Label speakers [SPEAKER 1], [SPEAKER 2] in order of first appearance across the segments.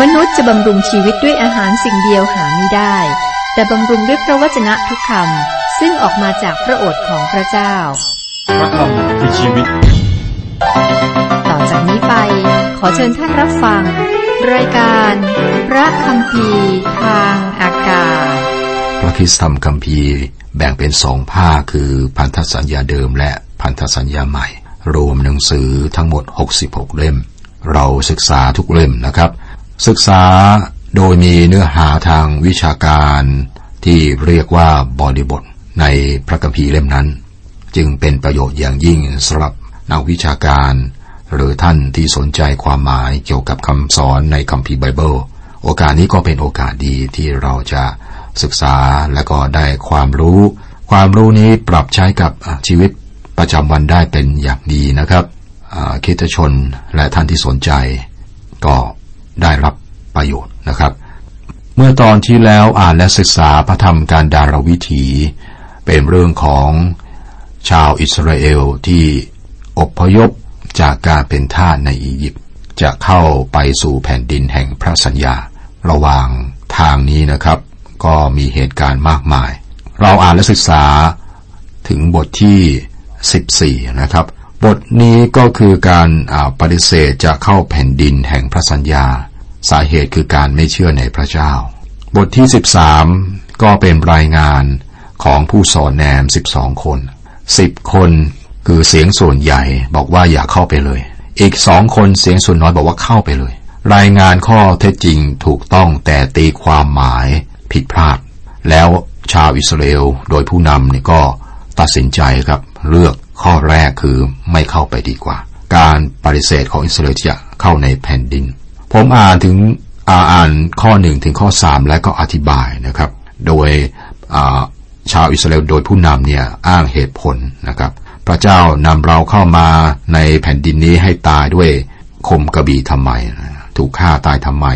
[SPEAKER 1] มนุษย์จะบำรุงชีวิตด้วยอาหารสิ่งเดียวหาไม่ได้ แต่บำรุงด้วยพระวจนะทุกคำซึ่งออกมาจากพระโอษฐ์ของพระเจ้า
[SPEAKER 2] พระคำคือชีวิต
[SPEAKER 1] ต่อจากนี้ไป ขอเชิญท่านรับฟัง รายการ พระคำพีทางอากาศ
[SPEAKER 3] พระคริสตธรรมคัมภีร์แบ่งเป็นสองภาคคือพันธสัญญาเดิมและพันธสัญญาใหม่ รวมหนังสือทั้งหมด 66 เล่ม เราศึกษาทุกเล่มนะครับ ศึกษาโดยมีเนื้อหาทางวิชาการที่เรียกว่าบริบทในพระคัมภีร์เล่มนั้น จึงเป็นประโยชน์อย่างยิ่งสำหรับนักวิชาการ หรือท่านที่สนใจความหมายเกี่ยวกับคำสอนในคัมภีร์ไบเบิลโอกาสนี้ก็เป็นโอกาสดีที่เราจะศึกษาและก็ได้ความรู้ ความรู้นี้ปรับใช้กับชีวิตประจำวันได้เป็นอย่างดีนะครับอ่าคริสตชนและท่านที่สนใจ ก็ ได้รับประโยชน์นะครับ เมื่อตอนที่แล้วอ่านและศึกษาพระธรรมการดารวิถี เป็นเรื่องของชาวอิสราเอลที่อพยพจากการเป็นทาสในอียิปต์จะเข้าไปสู่แผ่นดินแห่งพระสัญญา ระหว่างทางนี้นะครับ ก็มีเหตุการณ์มากมาย เราอ่านและศึกษาถึงบทที่ 14 นะครับ บทนี้ก็คือการปฏิเสธจะเข้าแผ่นดินแห่งพระสัญญา สาเหตุคือการไม่เชื่อในพระเจ้า บทที่ 13 ก็เป็นรายงานของผู้สอนแนม 12 คน 10 คนคือเสียงส่วนใหญ่บอกว่าอย่าเข้าไปเลย อีกสองคนเสียงส่วนน้อยบอกว่าเข้าไปเลย รายงานข้อเท็จจริงถูกต้องแต่ตีความหมายผิดพลาด แล้วชาวอิสราเอลโดยผู้นำนี่ก็ตัดสินใจครับเลือก ข้อแรกคือไม่เข้าไปดีกว่า การปฏิเสธของอิสราเอลที่จะเข้าในแผ่นดิน ผมอ่านถึงอ่านข้อหนึ่งถึงข้อสามและก็อธิบายนะครับ โดยชาวอิสราเอลโดยผู้นำเนี่ยอ้างเหตุผลนะครับ พระเจ้านำเราเข้ามาในแผ่นดินนี้ให้ตายด้วยคมกระบี่ทำไม ถูกฆ่าตายทำไม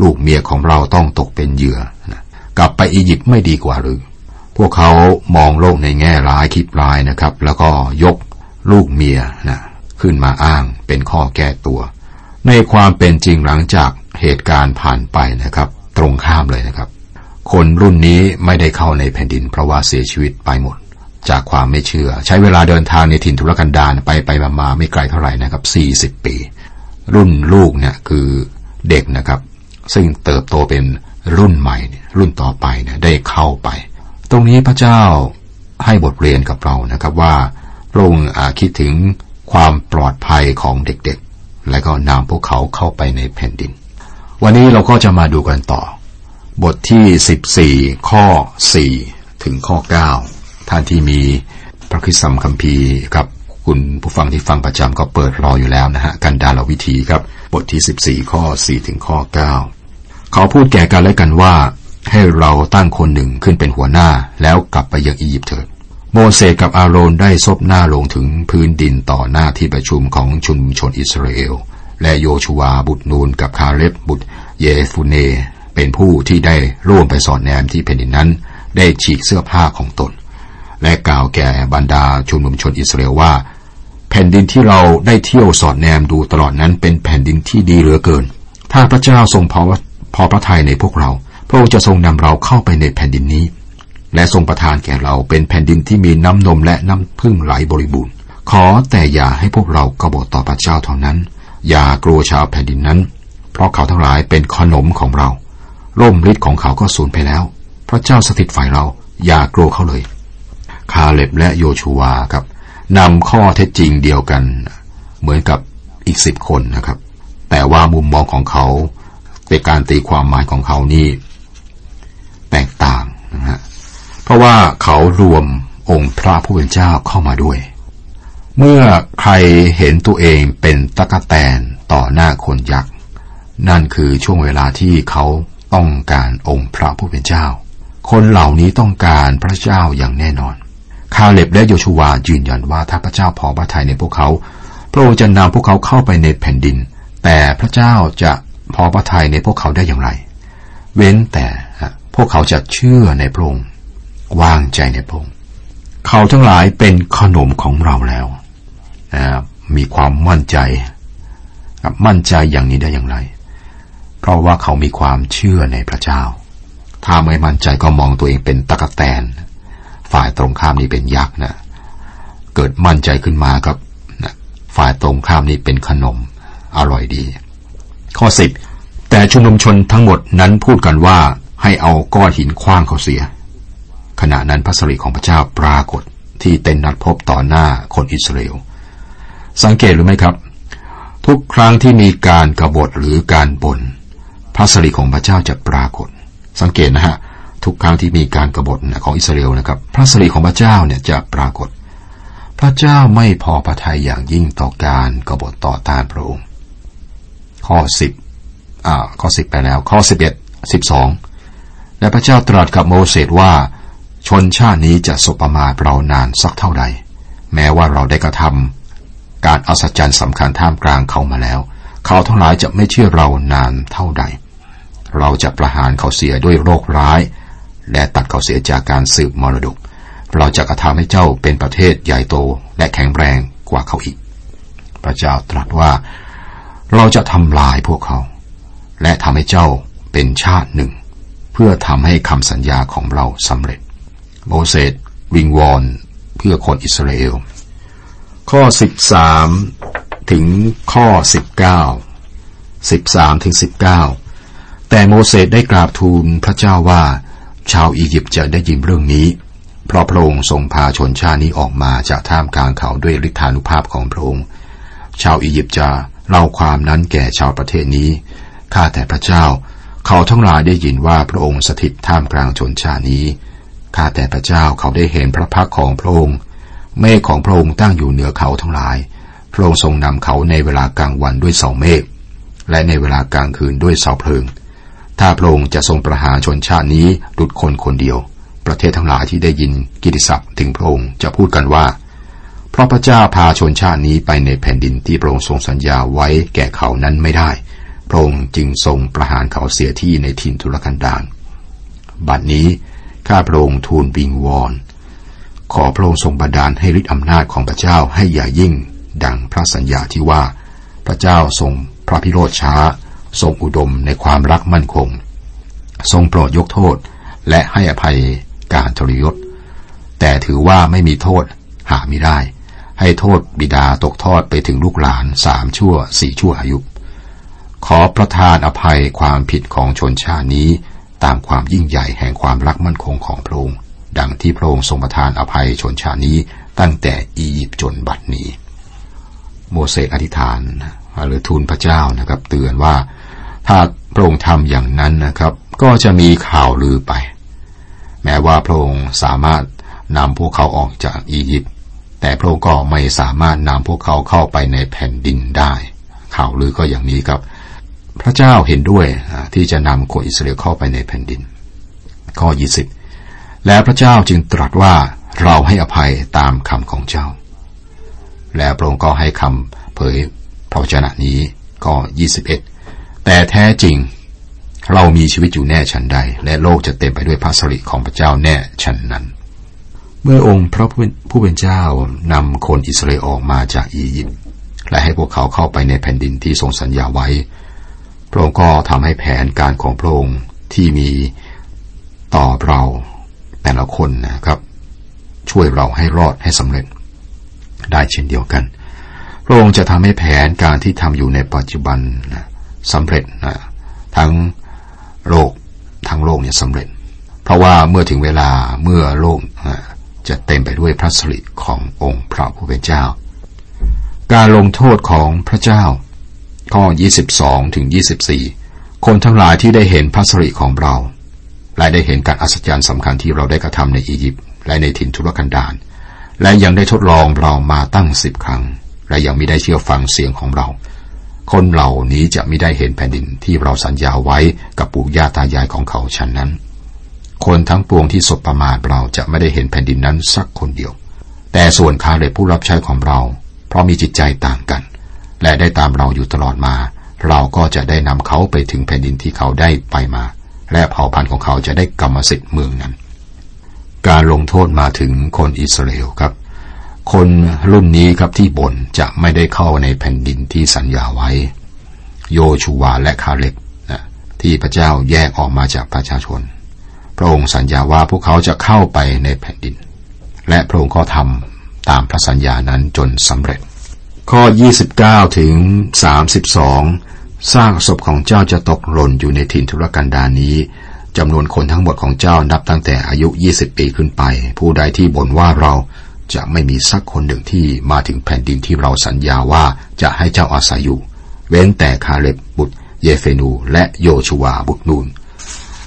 [SPEAKER 3] ลูกเมียของเราต้องตกเป็นเหยื่อนะกลับไปอียิปต์ไม่ดีกว่าหรือ พวกเขามองโลกในแง่ร้ายคิดร้ายนะครับ แล้วก็ยกลูกเมียนะขึ้นมาอ้างเป็นข้อแก้ตัว ในความเป็นจริงหลังจากเหตุการณ์ผ่านไปนะครับ ตรงข้ามเลยนะครับ คนรุ่นนี้ไม่ได้เข้าในแผ่นดินเพราะว่าเสียชีวิตไปหมด จากความไม่เชื่อ ใช้เวลาเดินทางในถิ่นทุรกันดารไปไปมามาไม่ไกลเท่าไหร่นะครับ 40 ปี รุ่นลูกเนี่ยคือเด็กนะครับ ซึ่งเติบโตเป็นรุ่นใหม่รุ่นต่อไปเนี่ยได้เข้าไป ตรงนี้พระเจ้าให้บทเรียนกับเรานะครับว่าพระองค์คิดถึงความปลอดภัยของเด็กๆ และก็นำพวกเขาเข้าไปในแผ่นดิน วันนี้เราก็จะมาดูกันต่อ บทที่ 14 ข้อ 4 ถึงข้อ 9 ท่านที่มีพระคริสตธรรมคัมภีร์ครับคุณผู้ฟังที่ฟังประจำก็เปิดรออยู่แล้วนะฮะกันดารวิธีครับ บทที่ 14 ข้อ 4 ถึงข้อ 9 เขาพูดแก่กันและกันว่า ให้เราตั้งคนหนึ่งขึ้นเป็นหัวหน้าแล้วกลับไปยังอียิปต์เถิด โมเสสกับอาโรนได้ซบหน้าลงถึงพื้นดินต่อหน้าที่ประชุมของชุมชนอิสราเอล และโยชูวาบุตรนูนกับคาเรบบุตร เยฟูเน เป็นผู้ที่ได้ร่วมไปสอดแนมที่แผ่นดินนั้น ได้ฉีกเสื้อผ้าของตน และกล่าวแก่บรรดาชุมชนอิสราเอลว่า แผ่นดินที่เราได้เที่ยวสอดแนมดูตลอดนั้นเป็นแผ่นดินที่ดีเหลือเกิน ถ้าพระเจ้าทรงพอพอพระทัยในพวกเรา ระองค์จะทรงนำเราเข้าไปในแผ่นดินนี้ และทรงประทานแก่เราเป็นแผ่นดินที่มีน้ำนมและน้ำพึ่งไหลบริบูรณ์ ขอแต่อย่าให้พวกเรากบฏต่อพระเจ้าเท่านั้น อย่ากลัวชาวแผ่นดินนั้น เพราะเขาทั้งหลายเป็นขนมของเรา ร่มฤทธิ์ของเขาก็สูญไปแล้ว พระเจ้าสถิตฝ่ายเรา อย่ากลัวเขาเลย คาเล็บและโยชูวาครับนำข้อเท็จจริงเดียวกัน เหมือนกับอีกสิบคนนะครับ แต่ว่ามุมมองของเขาในการตีความหมายของเขานี่ แตกต่างนะฮะเพราะว่าเขารวมองค์พระผู้เป็นเจ้าเข้ามาด้วย เมื่อใครเห็นตัวเองเป็นตะกะแตนต่อหน้าคนยักษ์ นั่นคือช่วงเวลาที่เขาต้องการองค์พระผู้เป็นเจ้า คนเหล่านี้ต้องการพระเจ้าอย่างแน่นอน คาเล็บและโยชูวายืนยันว่าถ้าพระเจ้าพอพระทัยในพวกเขา พระองค์จะนำพวกเขาเข้าไปในแผ่นดิน แต่พระเจ้าจะพอพระทัยในพวกเขาได้อย่างไร เว้นแต่ พวกเขาจะเชื่อในพระองค์วางใจในพระองค์เขาทั้งหลายเป็นขนมของเราแล้วนะมีความมั่นใจ มั่นใจอย่างนี้ได้อย่างไร เพราะว่าเขามีความเชื่อในพระเจ้า ถ้าไม่มั่นใจก็มองตัวเองเป็นตะกะแตน ฝ่ายตรงข้ามนี้เป็นยักษ์นะ เกิดมั่นใจขึ้นมากับฝ่ายตรงข้ามนี้เป็นขนม อร่อยดี ข้อสิบแต่ชุมนุมชนทั้งหมดนั้นพูดกันว่า ให้เอาก้อนหินคว้างเขาเสีย ขณะนั้นพระสิริของพระเจ้าปรากฏที่เต็นนัดพบต่อหน้าคนอิสราเอลสังเกตหรือไม่ครับ ทุกครั้งที่มีการกรบฏหรือการบน่นพระสิริของพระเจ้าจะปรากฏ สังเกตนะฮะทุกครั้งที่มีการกรบฏของอิสราเอลนะครับ พระสิริของพระเจ้าเนี่ยจะปรากฏ พระเจ้าไม่พอพระทัยอย่างยิ่งต่อการกรบฏต่อต้านพระองค์ข้อสิบอ่าข้อสิบไปแล้ว ข้อสิบเอ็ดสิบสอง และพระเจ้าตรัสกับโมเสสว่า ชนชาตินี้จะสบประมาทเรานานสักเท่าใด แม้ว่าเราได้กระทำการอัศจรรย์สำคัญท่ามกลางเขามาแล้ว เขาทั้งหลายจะไม่เชื่อเรานานเท่าใด เราจะประหารเขาเสียด้วยโรคร้าย และตัดเขาเสียจากการสืบมรดก เราจะกระทำให้เจ้าเป็นประเทศใหญ่โตและแข็งแรงกว่าเขาอีก พระเจ้าตรัสว่า เราจะทำลายพวกเขา และทำให้เจ้าเป็นชาติหนึ่ง เพื่อทำให้คำสัญญาของเราสำเร็จ โมเสสวิงวอนเพื่อคนอิสราเอล ข้อ 13 ถึงข้อ 19 13 ถึง 19 แต่โมเสสได้กราบทูลพระเจ้าว่า ชาวอียิปต์จะได้ยินเรื่องนี้ เพราะพระองค์ทรงพาชนชาตินี้ออกมาจากท่ามกลางเขาด้วยฤทธานุภาพของพระองค์ ชาวอียิปต์จะเล่าความนั้นแก่ชาวประเทศนี้ ข้าแต่พระเจ้า เขาทั้งหลายได้ยินว่าพระองค์สถิตท่ามกลางชนชานี้ ข้าแต่พระเจ้าเขาได้เห็นพระพักของพระองค์ เมฆของพระองค์ตั้งอยู่เหนือเขาทั้งหลาย พระองค์ทรงนำเขาในเวลากลางวันด้วยเสาเมฆ และในเวลากลางคืนด้วยเสาเพลิง ถ้าพระองค์จะทรงประหารชนชาตินี้ดุดคนคนเดียว ประเทศทั้งหลายที่ได้ยินกิติศัพท์ถึงพระองค์จะพูดกันว่า เพราะพระเจ้าพาชนชาตินี้ไปในแผ่นดินที่พระองค์ทรงสัญญาไว้แก่เขานั้นไม่ได้ ระองค์จึงทรงประหารเขาเสียที่ในถิ่นทุรกันดารบัดนี้ข้าพระองค์ทูลวิงวอน ขอพระองค์ทรงบันดาลให้ฤทธิอำนาจของพระเจ้าให้ใหญ่ยิ่ง ดังพระสัญญาที่ว่า พระเจ้าทรงพระพิโรธช้า ทรงอุดมในความรักมั่นคง ทรงโปรดยกโทษและให้อภัยการทรยศ แต่ถือว่าไม่มีโทษหาไม่ได้ ให้โทษบิดาตกทอดไปถึงลูกหลานสามชั่วสี่ชั่วอายุ ขอประทานอภัยความผิดของชนชาตินี้ ตามความยิ่งใหญ่แห่งความรักมั่นคงของพระองค์ดังที่พระองค์ทรงประทานอภัยชนชาตินี้ตั้งแต่อียิปต์จนบัดนี้ โมเสสอธิษฐานหรือทูลพระเจ้านะครับ เตือนว่าถ้าพระองค์ทำอย่างนั้นนะครับ ก็จะมีข่าวลือไป แม้ว่าพระองค์สามารถนำพวกเขาออกจากอียิปต์แต่พระองค์ก็ไม่สามารถนำพวกเขาเข้าไปในแผ่นดินได้ ข่าวลือก็อย่างนี้ครับ พระเจ้าเห็นด้วยที่จะนำคนอิสราเอลเข้าไปในแผ่นดิน ข้อ 20 และพระเจ้าจึงตรัสว่าเราให้อภัยตามคำของเจ้า และพระองค์ก็ให้คำเผยพระวจนะนี้ก็21 แต่แท้จริงเรามีชีวิตอยู่แน่ชันใด และโลกจะเต็มไปด้วยพระสิริของพระเจ้าแน่ชันนั้น เมื่อองค์พระผู้เป็นเจ้านำคนอิสราเอลออกมาจากอียิปต์และให้พวกเขาเข้าไปในแผ่นดินที่ทรงสัญญาไว้ พระองค์ก็ทำให้แผนการของพระองค์ที่มีต่อเราแต่ละคนนะครับ ช่วยเราให้รอดให้สำเร็จ ได้เช่นเดียวกัน พระองค์จะทำให้แผนการที่ทำอยู่ในปัจจุบันนะสำเร็จนะทั้งโลกทั้งโลกเนี่ยสำเร็จ เพราะว่าเมื่อถึงเวลาเมื่อโลกนะจะเต็มไปด้วยพระสิริขององค์พระผู้เป็นเจ้า การลงโทษของพระเจ้า ข้อ 22 ถึง 24 คนทั้งหลายที่ได้เห็นพระสริของเรา และได้เห็นการอัศจรรย์สำคัญที่เราได้กระทำในอียิปต์และในถิ่นทุรกันดารและยังได้ทดลองเรามาตั้งสิบครั้ง และยังไม่ได้เชื่อฟังเสียงของเรา คนเหล่านี้จะไม่ได้เห็นแผ่นดินที่เราสัญญาไว้กับปู่ย่าตายายของเขาฉันนั้น คนทั้งปวงที่สบประมาทเราจะไม่ได้เห็นแผ่นดินนั้นสักคนเดียว แต่ส่วนคาเลผู้รับใช้ของเรา เพราะมีจิตใจต่างกัน และได้ตามเราอยู่ตลอดมา เราก็จะได้นำเขาไปถึงแผ่นดินที่เขาได้ไปมา และเผ่าพันธุ์ของเขาจะได้กรรมสิทธิ์เมืองนั้น การลงโทษมาถึงคนอิสราเอลครับ คนรุ่นนี้ครับที่บนจะไม่ได้เข้าในแผ่นดินที่สัญญาไว้ โยชูวาและคาเล็บนะที่พระเจ้าแยกออกมาจากประชาชน พระองค์สัญญาว่าพวกเขาจะเข้าไปในแผ่นดิน และพระองค์ก็ทำตามพระสัญญานั้นจนสำเร็จ ข้อ 29 ถึง 32 สร้างศพของเจ้าจะตกหล่นอยู่ในถิ่นทุรกันดารนี้จำนวนคนทั้งหมดของเจ้านับตั้งแต่อายุ 20 ปีขึ้นไป ผู้ใดที่บ่นว่าเราจะไม่มีสักคนหนึ่งที่มาถึงแผ่นดินที่เราสัญญาว่าจะให้เจ้าอาศัยอยู่ เว้นแต่คาเล็บบุตร เยเฟนู และโยชูวบุตรนูน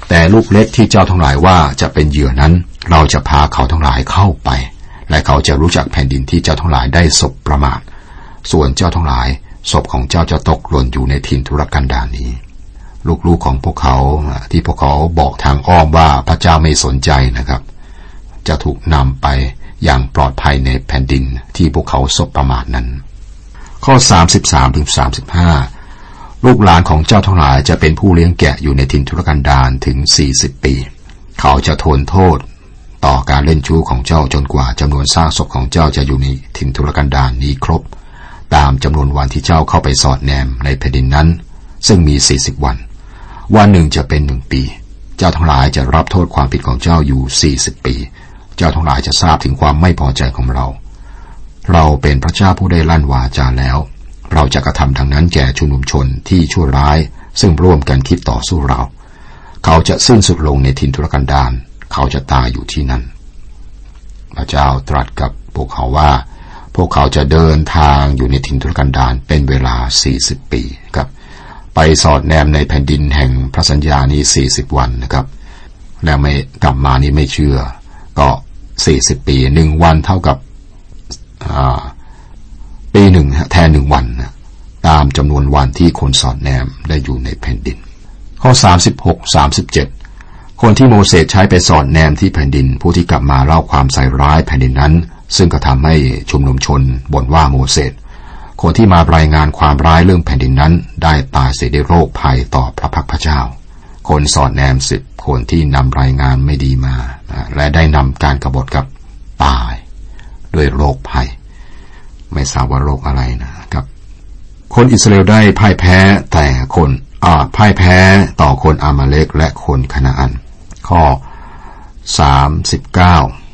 [SPEAKER 3] แต่ลูกเล็กที่เจ้าทั้งหลายว่าจะเป็นเหยื่อนั้น เราจะพาเขาทั้งหลายเข้าไป และเขาจะรู้จักแผ่นดินที่เจ้าทั้งหลายได้ศพประมาท ส่วนเจ้าทั้งหลายศพของเจ้าจะตกหล่นอยู่ในถิ่นทุรกันดารนี้ ลูกๆของพวกเขาที่พวกเขาบอกทางอ้อมว่าพระเจ้าไม่สนใจนะครับ จะถูกนำไปอย่างปลอดภัยในแผ่นดินที่พวกเขาศพประมาทนั้น ข้อ 33ถึง35 ลูกหลานของเจ้าทั้งหลายจะเป็นผู้เลี้ยงแกะอยู่ในถิ่นทุรกันดารถึง 40 ปี เขาจะทนโทษต่อการเล่นชู้ของเจ้าจนกว่าจำนวนซากศพของเจ้าจะอยู่ในถิ่นทุรกันดารนี้ครบ ตามจำนวนวันที่เจ้าเข้าไปสอดแนมในแผ่นดินนั้น ซึ่งมี40วัน วันหนึ่งจะเป็นหนึ่งปี เจ้าทั้งหลายจะรับโทษความผิดของเจ้าอยู่40ปี เจ้าทั้งหลายจะทราบถึงความไม่พอใจของเรา เราเป็นพระเจ้าผู้ได้ลั่นวาจาแล้ว เราจะกระทำทางนั้นแก่ชุมนุมชนที่ชั่วร้าย ซึ่งร่วมกันคิดต่อสู้เรา เขาจะสิ้นสุดลงในทินทุรกันดารเขาจะตายอยู่ที่นั่นพระเจ้าตรัสกับพวกเขาว่า พวกเขาจะเดินทางอยู่ในทินทุรกันดารเป็นเวลา 40 ปีครับ ไปสอดแนมในแผ่นดินแห่งพระสัญญานี้ 40 วันนะครับ แล้วไม่กลับมานี่ไม่เชื่อ ก็สี่สิบปีหนึ่งวันเท่ากับปีหนึ่งแทนหนึ่งวันนะตามจำนวนวันที่คนสอดแนมได้อยู่ในแผ่นดิน ข้อสามสิบหกสามสิบเจ็ดคนที่โมเสสใช้ไปสอดแนมที่แผ่นดิน ผู้ที่กลับมาเล่าความใส่ร้ายแผ่นดินนั้น ซึ่งก็ทำให้ชุมนุมชนบ่นว่าโมเสสคนที่มารายงานความร้ายเรื่องแผ่นดินนั้น ได้ตายเสียด้วยโรคภัยต่อพระพักพระเจ้า คนสอดแนมสิบคนที่นำรายงานไม่ดีมา และได้นำการกรบฏกับตาย ด้วยโรคภัย ไม่ทราบว่าโรคอะไรนะครับ คนอิสราเอลได้พ่ายแพ้แต่คนอ่าพ่ายแพ้ต่อคนอามาเลกและคนคณาอัน ข้อ 39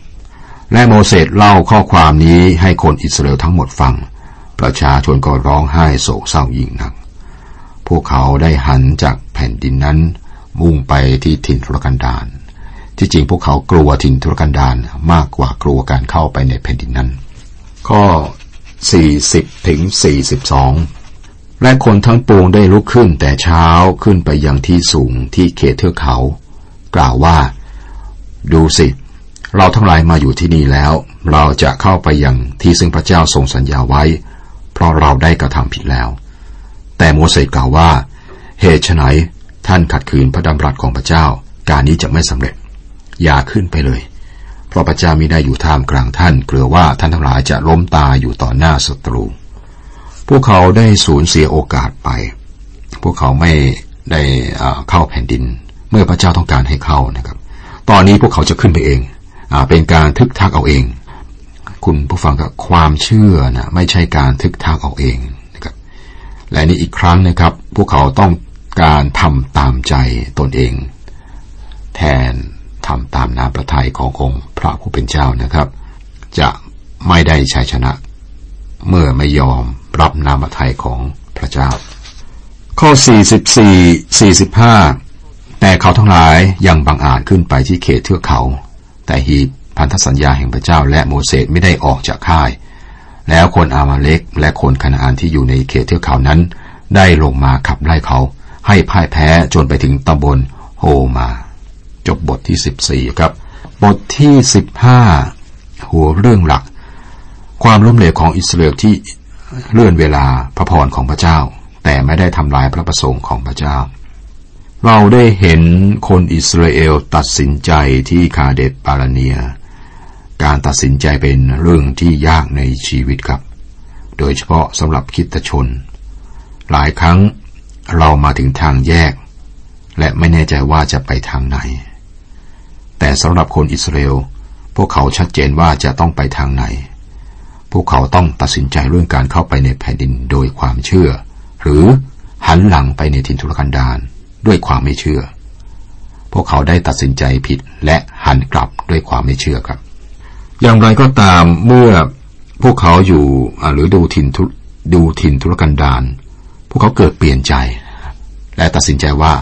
[SPEAKER 3] และโมเสสเล่าข้อความนี้ให้คนอิสราเอลทั้งหมดฟัง ประชาชนก็ร้องไห้โศกเศร้ายิ่งนัก พวกเขาได้หันจากแผ่นดินนั้น มุ่งไปที่ถิ่นทุรกันดารที่จริงพวกเขากลัวถิ่นทุรกันดารมากกว่ากลัวการเข้าไปในแผ่นดินนั้น ข้อ 40ถึง42 และคนทั้งปวงได้ลุกขึ้นแต่เช้าขึ้นไปยังที่สูงที่เขตเทือกเขา กล่าวว่า ดูสิ เราทั้งหลายมาอยู่ที่นี่แล้ว เราจะเข้าไปยังที่ซึ่งพระเจ้าทรงสัญญาไว้ เพราะเราได้กระทำผิดแล้ว แต่โมเสสกล่าวว่า เหตุไฉนท่านขัดขืนพระดำรัสของพระเจ้า การนี้จะไม่สำเร็จ อย่าขึ้นไปเลย เพราะพระเจ้ามิได้อยู่ท่ามกลางท่านเกลือว่าท่านทั้งหลายจะล้มตายอยู่ต่อหน้าศัตรู พวกเขาได้สูญเสียโอกาสไป พวกเขาไม่ได้เข้าแผ่นดิน เมื่อพระเจ้าต้องการให้เข้านะครับ ตอนนี้พวกเขาจะขึ้นไปเอง เป็นการทึกทักเอาเอง คุณผู้ฟังกับความเชื่อนะไม่ใช่การทึกทักเอาเองนะครับ และนี่อีกครั้งนะครับ พวกเขาต้องการทำตามใจตนเอง แทนทำตามน้ำพระทัยขององค์พระผู้เป็นเจ้านะครับ จะไม่ได้ชัยชนะ เมื่อไม่ยอมรับน้ำพระทัยของพระเจ้า ข้อ 44 45แต่เขาทั้งหลายยังบังอาจขึ้นไปที่เขตเทือกเขา แต่ฮีพันธสัญญาแห่งพระเจ้าและโมเสสไม่ได้ออกจากค่าย แล้วคนอามาเล็กและคนคณาอันที่อยู่ในเขตเทือกเขานั้น ได้ลงมาขับไล่เขา ให้พ่ายแพ้จนไปถึงตำบลโฮมา จบบทที่สิบสี่ครับ บทที่สิบห้าหัวเรื่องหลัก ความล้มเหลวของอิสราเอลที่เลื่อนเวลาพระพรของพระเจ้า แต่ไม่ได้ทำลายพระประสงค์ของพระเจ้า เราได้เห็นคนอิสราเอลตัดสินใจที่คาเดตปาราเนีย การตัดสินใจเป็นเรื่องที่ยากในชีวิตครับ โดยเฉพาะสำหรับคิดชน หลายครั้งเรามาถึงทางแยก และไม่แน่ใจว่าจะไปทางไหน แต่สำหรับคนอิสราเอลพวกเขาชัดเจนว่าจะต้องไปทางไหน พวกเขาต้องตัดสินใจเรื่องการเข้าไปในแผ่นดินโดยความเชื่อ หรือหันหลังไปในทินทุรกันดาร ด้วยความไม่เชื่อ พวกเขาได้ตัดสินใจผิดและหันกลับด้วยความไม่เชื่อครับ อย่างไรก็ตามเมื่อพวกเขาอยู่หรือดูถิ่นดูถิ่นทุรกันดารพวกเขาเกิดเปลี่ยนใจ และตัดสินใจว่า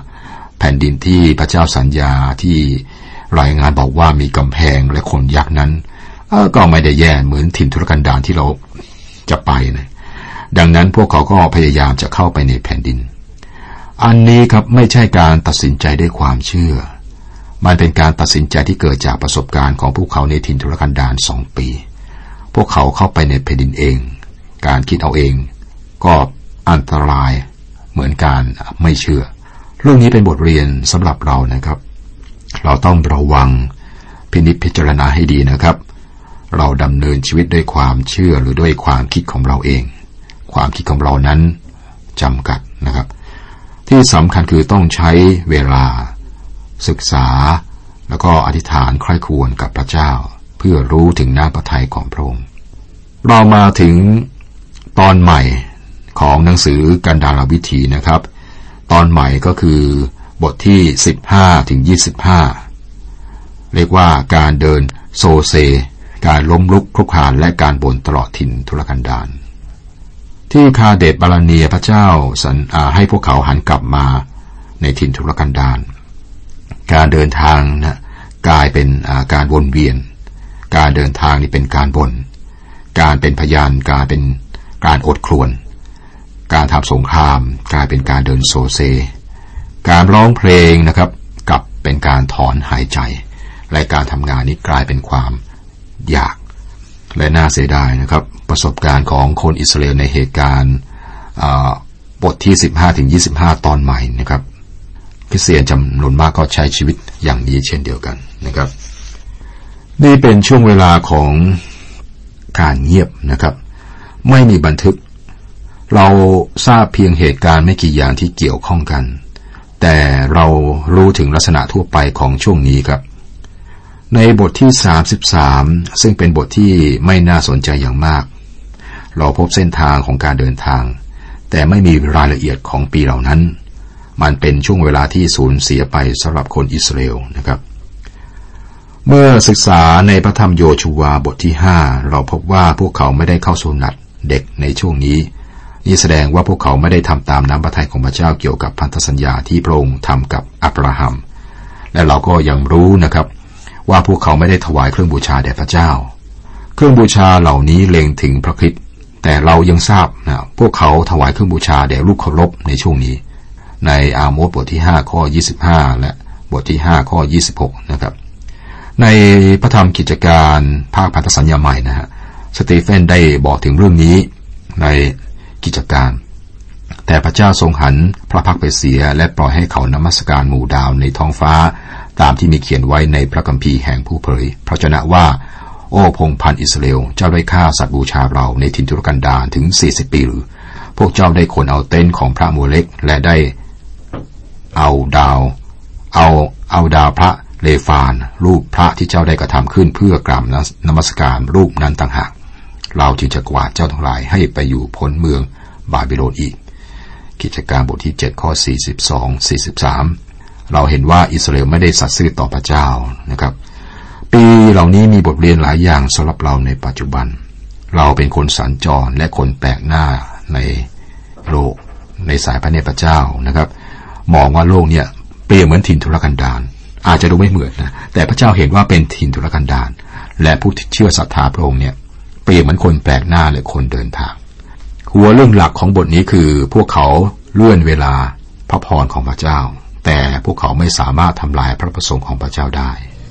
[SPEAKER 3] แผ่นดินที่พระเจ้าสัญญาที่รายงานบอกว่ามีกำแพงและคนยักษ์นั้นก็ไม่ได้แย่เหมือนถิ่นทุรกันดารที่เราจะไปนะดังนั้นพวกเขาก็พยายามจะเข้าไปในแผ่นดิน อันนี้ครับไม่ใช่การตัดสินใจด้วยความเชื่อ มันเป็นการตัดสินใจที่เกิดจากประสบการณ์ของพวกเขาในถิ่นทุรกันดารสองปี พวกเขาเข้าไปในแผ่นดินเอง การคิดเอาเอง ก็อันตรายเหมือนการไม่เชื่อ เรื่องนี้เป็นบทเรียนสำหรับเรานะครับ เราต้องระวังพินิจพิจารณาให้ดีนะครับ เราดำเนินชีวิตด้วยความเชื่อหรือด้วยความคิดของเราเอง ความคิดของเรานั้นจำกัดนะครับ ที่สำคัญคือต้องใช้เวลา ศึกษา แล้วก็อธิษฐานใคร่ควรกับพระเจ้า เพื่อรู้ถึงหน้าพระทัยของพระองค์เรามาถึงตอนใหม่ของหนังสือกันดารวิธีนะครับ ตอนใหม่ก็คือบทที่ 15 ถึง 25 เรียกว่าการเดินโซเซ การล้มลุกคลุกคานและการบ่นตลอดถิ่นทุรกันดาร ที่คาเดตบาลเนียพระเจ้าสันให้พวกเขาหันกลับมาในถิ่นทุรกันดารการเดินทางนะกลายเป็นการวนเวียน การเดินทางนี่เป็นการบน การเป็นพยานกายเป็นการอดครวน การทำสงครามกลายเป็นการเดินโซเซ การร้องเพลงนะครับกับเป็นการถอนหายใจ และการทำงานนี้กลายเป็นความอยาก และน่าเสียดายนะครับ ประสบการณ์ของคนอิสราเอลในเหตุการณ์บทที่ 15ถึง25 ตอนใหม่นะครับคริสเตียนจำนวนมากก็ใช้ชีวิตอย่างนี้เช่นเดียวกันนะครับ นี่เป็นช่วงเวลาของการเงียบนะครับ ไม่มีบันทึก เราทราบเพียงเหตุการณ์ไม่กี่อย่างที่เกี่ยวข้องกัน แต่เรารู้ถึงลักษณะทั่วไปของช่วงนี้ครับ ในบทที่ 33 ซึ่งเป็นบทที่ไม่น่าสนใจอย่างมาก เราพบเส้นทางของการเดินทาง แต่ไม่มีรายละเอียดของปีเหล่านั้น มันเป็นช่วงเวลาที่สูญเสียไปสำหรับคนอิสราเอลนะครับ เมื่อศึกษาในพระธรรมโยชูวาบทที่ 5 เราพบว่าพวกเขาไม่ได้เข้าสุนัตเด็กในช่วงนี้ นี่แสดงว่าพวกเขาไม่ได้ทำตามน้ำพระทัยของพระเจ้าเกี่ยวกับพันธสัญญาที่พระองค์ทำกับอับราฮัม และเราก็ยังรู้นะครับ ว่าพวกเขาไม่ได้ถวายเครื่องบูชาแด่พระเจ้า เครื่องบูชาเหล่านี้เล็งถึงพระคริสต์ แต่เรายังทราบนะพวกเขาถวายเครื่องบูชาแด่ลูกเคารพในช่วงนี้ ในอาโมสบทที่ 5 ข้อ 25 และบทที่ 5 ข้อ 26 นะครับ ในพระธรรมกิจการภาคพันธสัญญาใหม่นะฮะสตีเฟนได้บอกถึงเรื่องนี้ในกิจการ แต่พระเจ้าทรงหันพระพักไปเสียและปล่อยให้เขานมัสการหมู่ดาวในท้องฟ้า ตามที่มีเขียนไว้ในพระคัมภีร์แห่งผู้เผยพระชนะว่า โอ้พงพันอิสราเอลเจ้าได้ฆ่าสัตว์บูชาเราในทินทุรกันดารถึงสี่สิบปีหรือ พวกเจ้าได้ขนเอาเต้นของพระโมเล็กและได้เอาดาว เอาเอาดาวพระเลฟาน รูปพระที่เจ้าได้กระทำขึ้นเพื่อกราบนมัสการรูปนั้นต่างหาก เราจึงจะกวาดเจ้าทั้งหลายให้ไปอยู่พ้นเมืองบาบิโลนอีก กิจการบทที่7ข้อ42 43 เราเห็นว่าอิสราเอลไม่ได้สัตย์ซื่อต่อพระเจ้านะครับ ปีเหล่านี้มีบทเรียนหลายอย่างสำหรับเราในปัจจุบัน เราเป็นคนสัญจรและคนแปลกหน้าในโลก ในสายพระเนตรพระเจ้านะครับ มองว่าโลกเนี่ยเปรียบเหมือนถิ่นทุรกันดารอาจจะดูไม่เหมือนนะแต่พระเจ้าเห็นว่าเป็นถิ่นทุรกันดารและผู้ที่เชื่อศรัทธาพระองค์เนี่ยเปรียบเหมือนคนแปลกหน้าหรือคนเดินทาง หัวเรื่องหลักของบทนี้คือพวกเขาเลื่อนเวลาพระพรของพระเจ้า แต่พวกเขาไม่สามารถทำลายพระประสงค์ของพระเจ้าได้